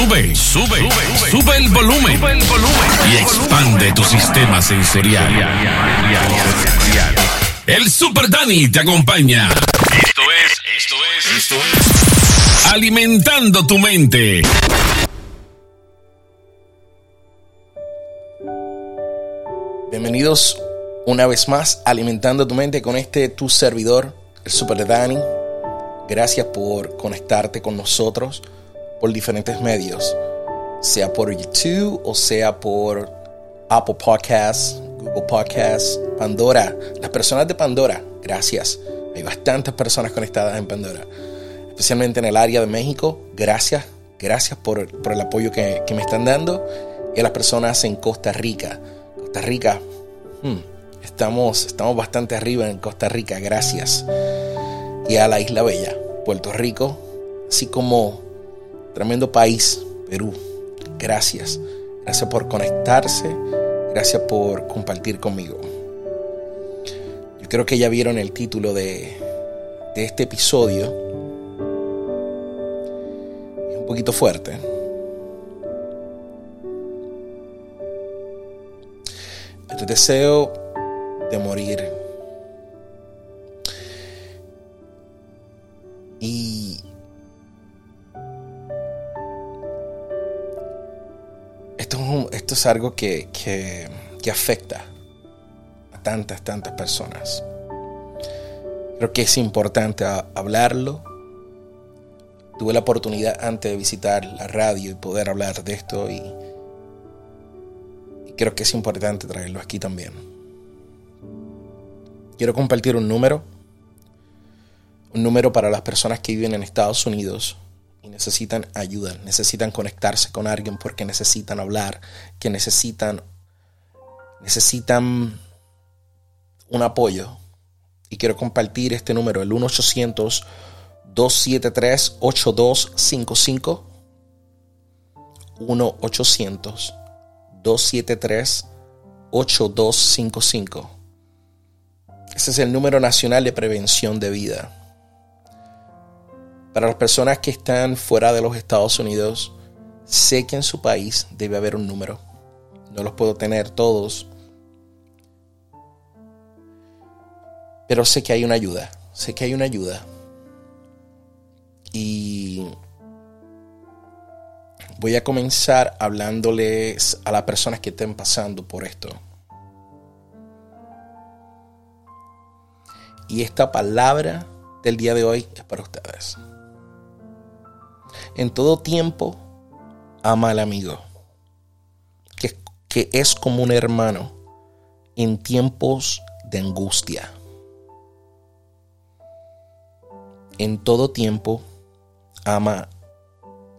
Sube, sube, sube, el volumen. Y expande tu sistema sensorial. El Super Dani te acompaña. Esto es, esto es, esto es. Alimentando tu mente. Bienvenidos una vez más Alimentando tu mente con este tu servidor, el Super Dani. Gracias por conectarte con nosotros por diferentes medios, sea por YouTube o sea por Apple Podcasts, Google Podcasts, Pandora. Las personas de Pandora, gracias. Hay bastantes personas conectadas en Pandora, especialmente en el área de México. Gracias, gracias por, el apoyo que, me están dando. Y a las personas en Costa Rica. Costa Rica, hmm, estamos, estamos bastante arriba en Costa Rica, gracias. Y a la Isla Bella, Puerto Rico, así como Tremendo país, Perú. Gracias. Gracias por conectarse. Gracias por compartir conmigo. Yo creo que ya vieron el título de, de este episodio. Es un poquito fuerte. El deseo de morir. Y esto es algo que, afecta a tantas, tantas personas. Creo que es importante hablarlo. Tuve la oportunidad antes de visitar la radio y poder hablar de esto y, y creo que es importante traerlo aquí también. Quiero compartir un número, un número para las personas que viven en Estados Unidos necesitan ayuda, necesitan conectarse con alguien porque necesitan hablar, que necesitan necesitan un apoyo. Y quiero compartir este número, el 1 800 273 8255 1 800 273 8255 Ese es el número nacional de prevención de vida. Para las personas que están fuera de los Estados Unidos, sé que en su país debe haber un número. No los puedo tener todos. Pero sé que hay una ayuda. Sé que hay una ayuda. Y voy a comenzar hablándoles a las personas que estén pasando por esto. Y esta palabra del día de hoy es para ustedes. En todo tiempo, ama al amigo, que, que es como un hermano en tiempos de angustia. En todo tiempo, ama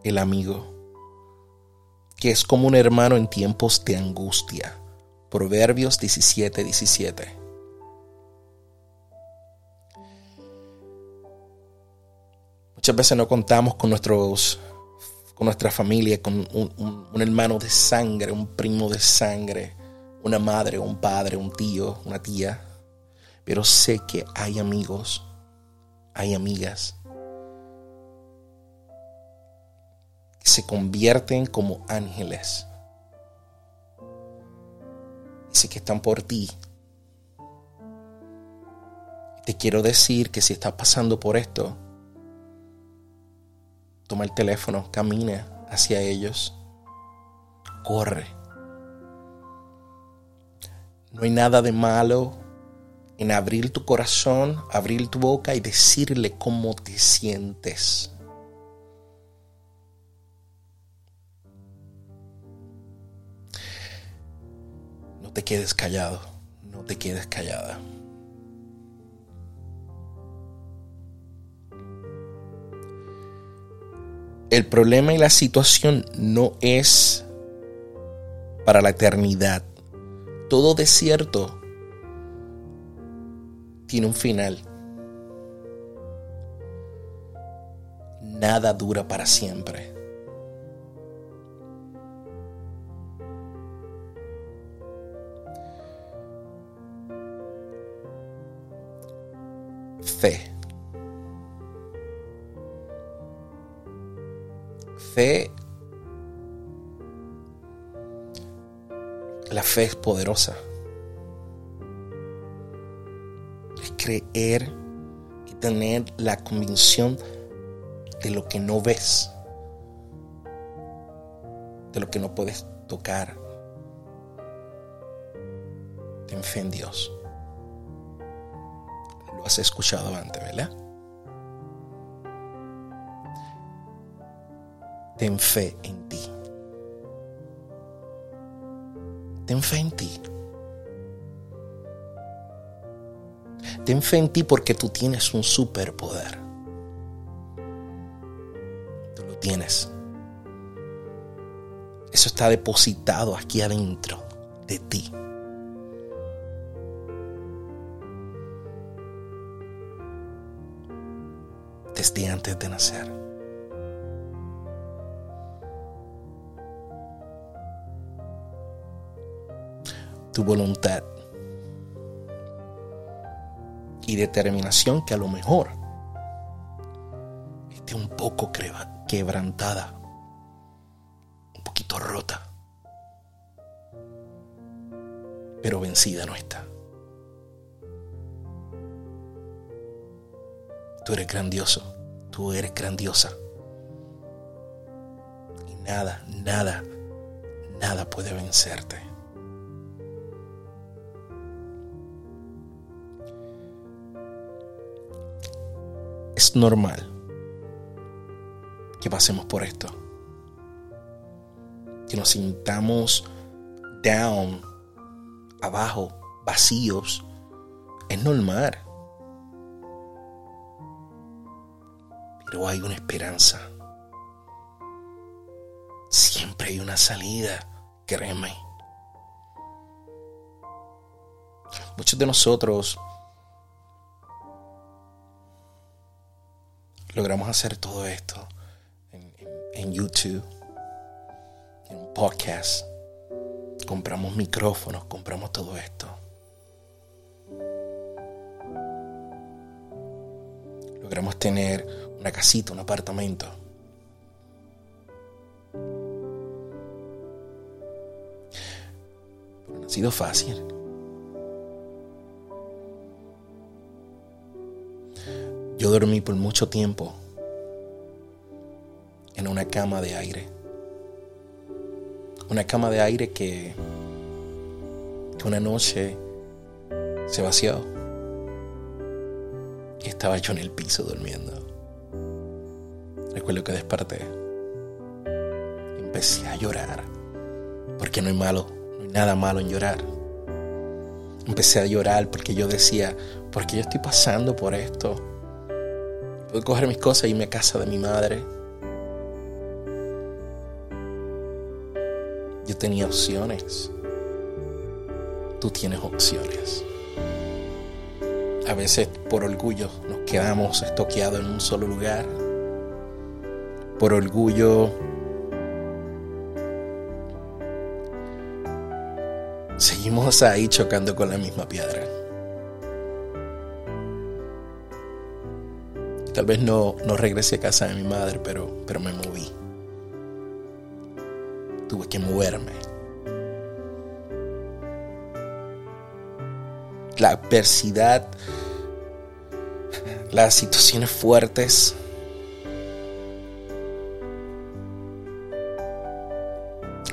el amigo, que es como un hermano en tiempos de angustia. Proverbios 17, 17. Muchas veces no contamos con nuestros con nuestra familia, con un, hermano de sangre, un primo de sangre, una madre, un padre, un tío, una tía. Pero sé que hay amigos, hay amigas que se convierten como ángeles. Sé que están por ti. Te quiero decir que si estás pasando por esto, toma el teléfono, camina hacia ellos, corre. No hay nada de malo en abrir tu corazón, abrir tu boca y decirle cómo te sientes. No te quedes callado, no te quedes callada. El problema y la situación no es para la eternidad. Todo desierto tiene un final. Nada dura para siempre. Fe. Fe. La fe es poderosa. Es creer y tener la convicción de lo que no ves, de lo que no puedes tocar. Ten fe en Dios. Lo has escuchado antes, ¿verdad? Ten fe en ti. Ten fe en ti. Ten fe en ti porque tú tienes un superpoder. Tú lo tienes. Eso está depositado aquí adentro de ti. Desde antes de nacer. Tu voluntad y determinación que a lo mejor esté un poco quebrantada, un poquito rota, pero vencida no está. Tú eres grandioso, tú eres grandiosa. Y nada, nada, nada puede vencerte. Normal que pasemos por esto. Que nos sintamos down, abajo, vacíos. Es normal. Pero hay una esperanza. Siempre hay una salida, créeme. Muchos de nosotros logramos hacer todo esto en, YouTube, en podcast. Compramos micrófonos, compramos todo esto. Logramos tener una casita, un apartamento. Pero no ha sido fácil. Yo dormí por mucho tiempo en una cama de aire. Una cama de aire que, una noche se vació. Y estaba yo en el piso durmiendo. Recuerdo que desperté. Empecé a llorar. Porque no hay malo, no hay nada malo en llorar. Empecé a llorar porque yo decía, porque yo estoy pasando por esto Puedo coger mis cosas y irme a casa de mi madre. Yo tenía opciones. Tú tienes opciones. A veces por orgullo nos quedamos estoqueados en un solo lugar. Por orgullo seguimos ahí chocando con la misma piedra. Tal vez no, no regrese a casa de mi madre, pero, pero me moví. Tuve que moverme. La adversidad, las situaciones fuertes,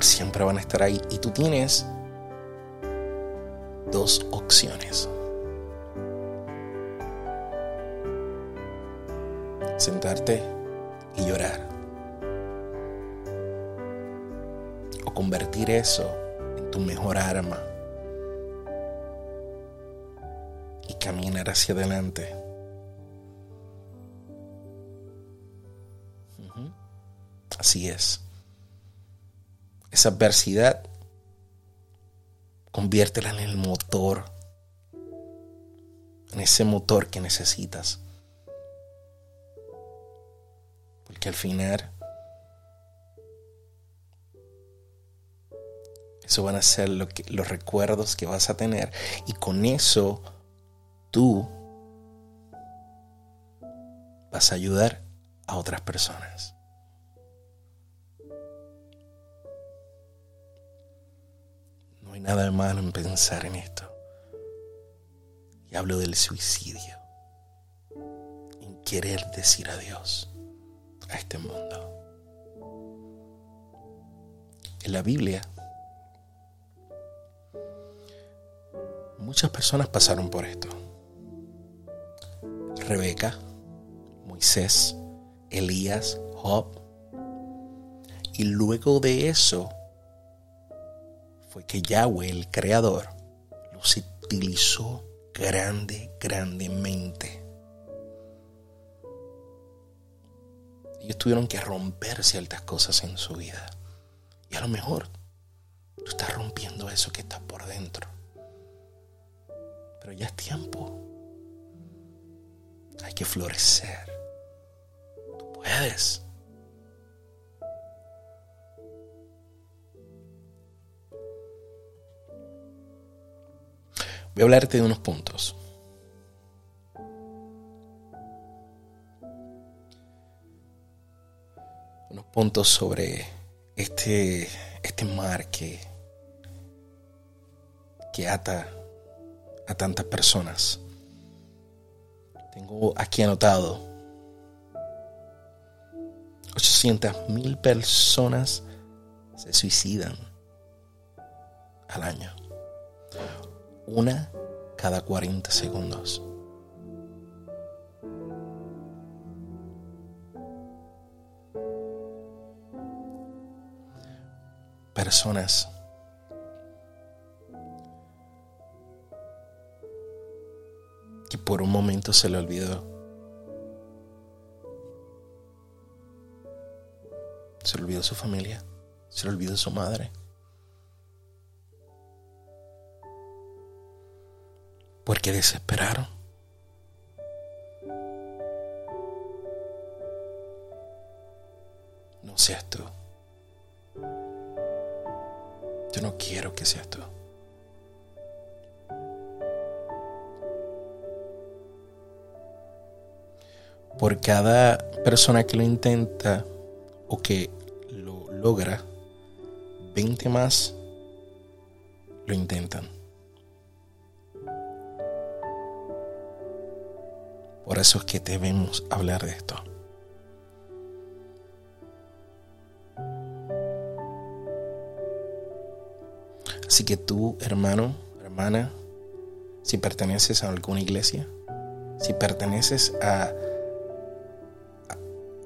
siempre van a estar ahí. Y tú tienes dos opciones. Sentarte y llorar. O convertir eso en tu mejor arma. Y caminar hacia adelante. Así es. Esa adversidad, conviértela en el motor. En ese motor que necesitas que al final eso van a ser lo que, los recuerdos que vas a tener y con eso tú vas a ayudar a otras personas. No hay nada de malo en pensar en esto. Y hablo del suicidio. En querer decir adiós a este mundo. En la Biblia, muchas personas pasaron por esto. Rebeca, Moisés, Elías, Job. Y luego de eso fue que Yahweh, el Creador, los utilizó grande, grandemente. Ellos tuvieron que romper ciertas cosas en su vida. Y a lo mejor tú estás rompiendo eso que está por dentro. Pero ya es tiempo. Hay que florecer. Tú puedes. Voy a hablarte de unos puntos. Puntos sobre este, este mar que, que ata a tantas personas. Tengo aquí anotado 800 mil personas se suicidan al año. Una cada 40 segundos. Personas que por un momento se le olvidó. Se le olvidó su familia, se le olvidó su madre. Porque desesperaron. Cada persona que lo intenta o que lo logra, 20 más lo intentan. Por eso es que debemos hablar de esto. Así que tú, hermano, hermana, si perteneces a alguna iglesia, si perteneces a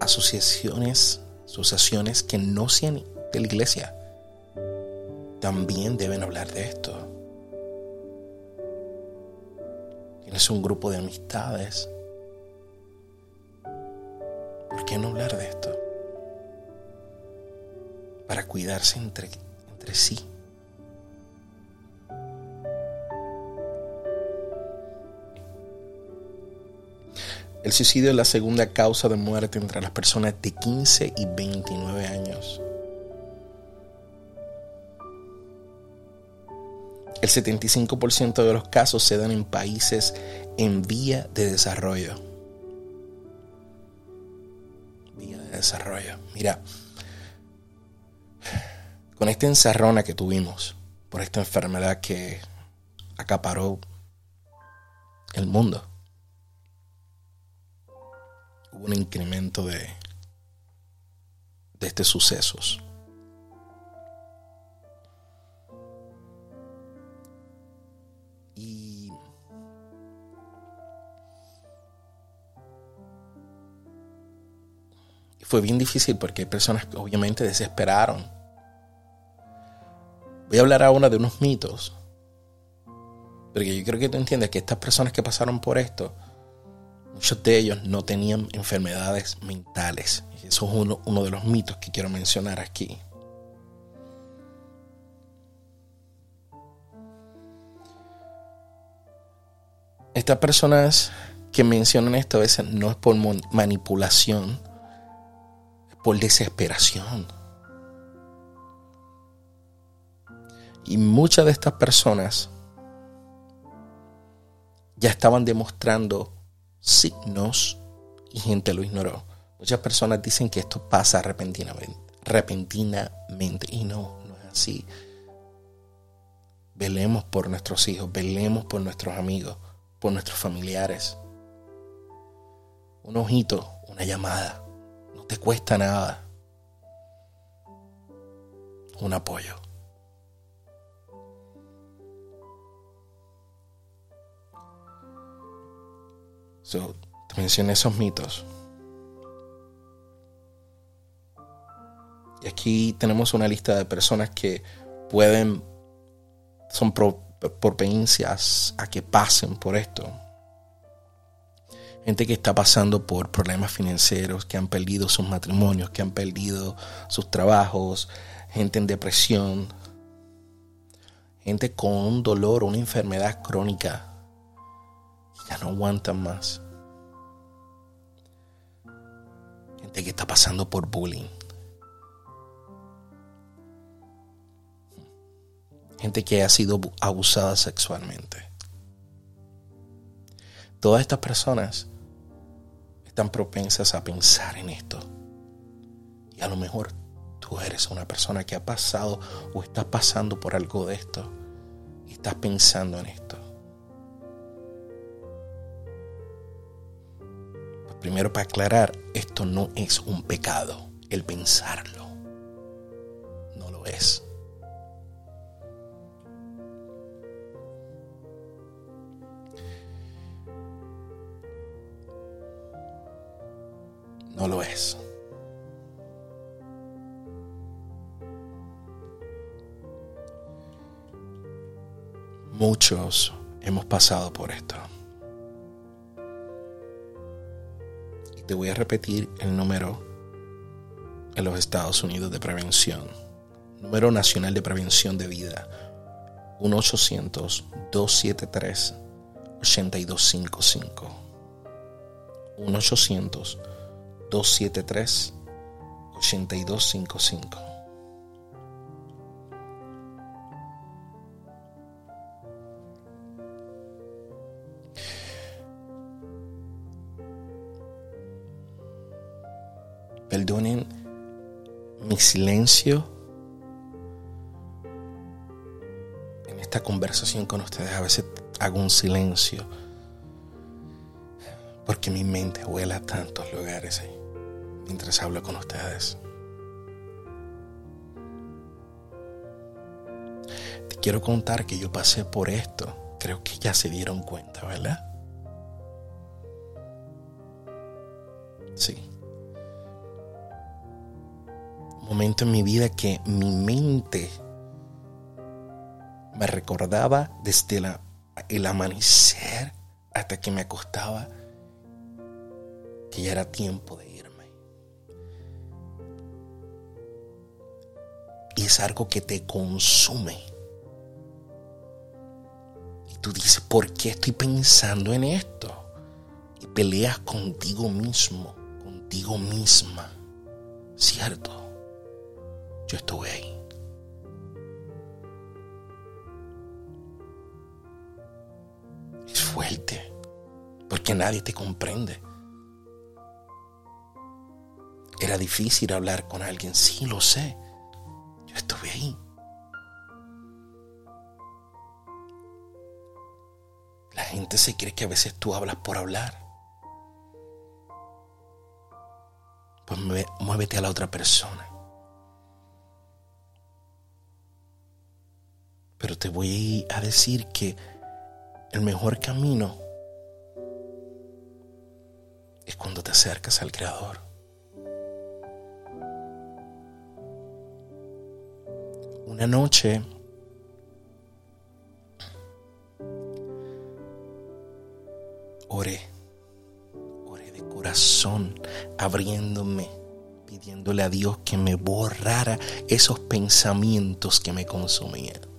asociaciones, asociaciones que no sean de la iglesia, también deben hablar de esto. Tienes un grupo de amistades. ¿Por qué no hablar de esto? Para cuidarse entre, entre sí. El suicidio es la segunda causa de muerte entre las personas de 15 y 29 años. El 75% de los casos se dan en países en vía de desarrollo. Vía de desarrollo. Mira, con esta encerrona que tuvimos por esta enfermedad que acaparó el mundo, un incremento de, de estos sucesos. Y fue bien difícil porque hay personas que obviamente desesperaron. Voy a hablar ahora de unos mitos. Porque yo creo que tú entiendes que estas personas que pasaron por esto, Muchos de ellos no tenían enfermedades mentales. Eso es uno, uno de los mitos que quiero mencionar aquí. Estas personas que mencionan esto a veces no es por manipulación, es por desesperación. Y muchas de estas personas ya estaban demostrando signos y gente lo ignoró. Muchas personas dicen que esto pasa repentinamente, repentinamente y no, no es así. velemos por nuestros hijos, velemos por nuestros amigos, por nuestros familiares. Un ojito, una llamada, no te cuesta nada. Un apoyo. So, te mencioné esos mitos. Y aquí tenemos una lista de personas que pueden, son propensas a que pasen por esto. Gente que está pasando por problemas financieros, que han perdido sus matrimonios, que han perdido sus trabajos, gente en depresión, gente con un dolor, una enfermedad crónica, ya no aguantan más. Gente que está pasando por bullying. gente que ha sido abusada sexualmente. Todas estas personas están propensas a pensar en esto. Y a lo mejor tú eres una persona que ha pasado o está pasando por algo de esto y estás pensando en esto. Primero para aclarar, esto no es un pecado, el pensarlo. No lo es. no lo es. Muchos hemos pasado por esto. Te voy a repetir el número en los Estados Unidos de prevención. Número nacional de prevención de vida. 1-800-273-8255. 1-800 Perdonen mi silencio en esta conversación con ustedes. A veces hago un silencio porque mi mente vuela a tantos lugares ahí mientras hablo con ustedes. Te quiero contar que yo pasé por esto. Creo que ya se dieron cuenta, ¿verdad? Sí. Momento en mi vida que mi mente me recordaba desde el amanecer hasta que me acostaba que ya era tiempo de y es algo que te consume. Y tú dices, ¿por qué estoy pensando en esto? Y peleas contigo mismo, contigo misma. Cierto, yo estuve ahí. Es fuerte, porque nadie te comprende. Era difícil hablar con alguien, sí lo sé. Yo estuve ahí. La gente se cree que a veces tú hablas por hablar. Pues muévete a la otra persona. Te voy a decir que el mejor camino es cuando te acercas al Creador. Una noche oré, oré de corazón, abriéndome, pidiéndole a Dios que me borrara esos pensamientos que me consumían.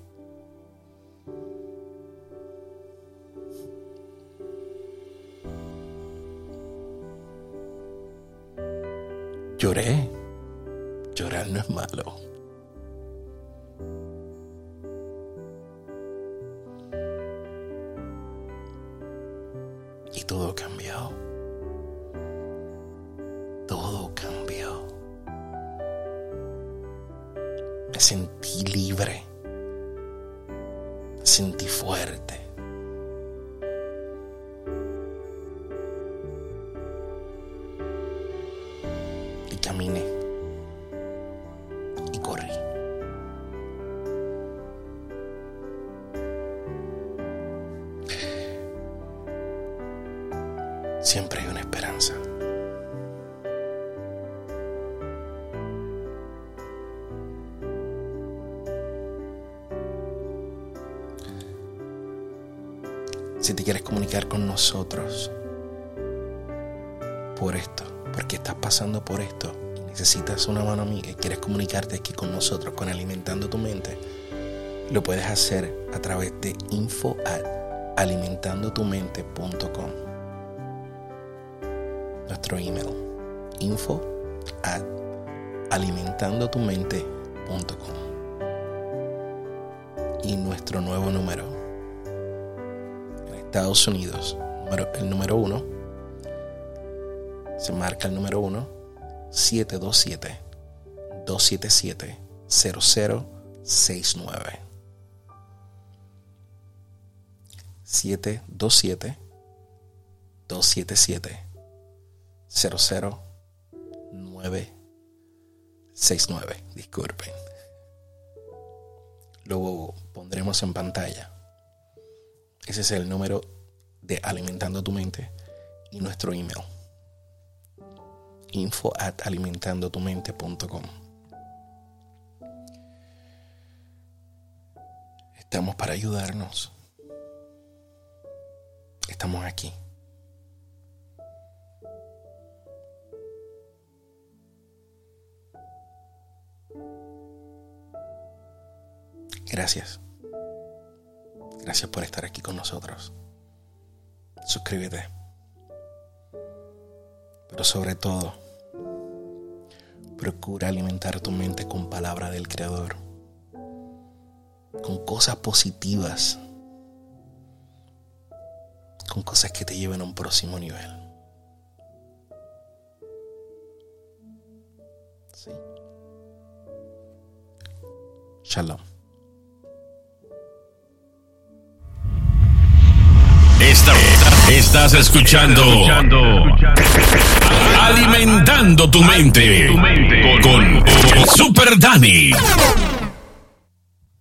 Sentí libre. sentí fuerte. Nosotros por esto, porque estás pasando por esto y necesitas una mano amiga y quieres comunicarte aquí con nosotros, con Alimentando tu Mente, lo puedes hacer a través de info at alimentandotumente.com. Nuestro email, info at. Y nuestro nuevo número Estados Unidos, el número uno, se marca el número uno, 727-277-0069. 727-277-00969. Disculpen. Lo pondremos en pantalla. Ese es el número de Alimentando tu Mente y nuestro email. Info at alimentandotumente.com. Estamos para ayudarnos. Estamos aquí. Gracias. Gracias por estar aquí con nosotros. Suscríbete. Pero sobre todo, procura alimentar tu mente con palabra del Creador, con cosas positivas, con cosas que te lleven a un próximo nivel. ¿Sí? Shalom. Estás escuchando Alimentando tu mente con Super Dani.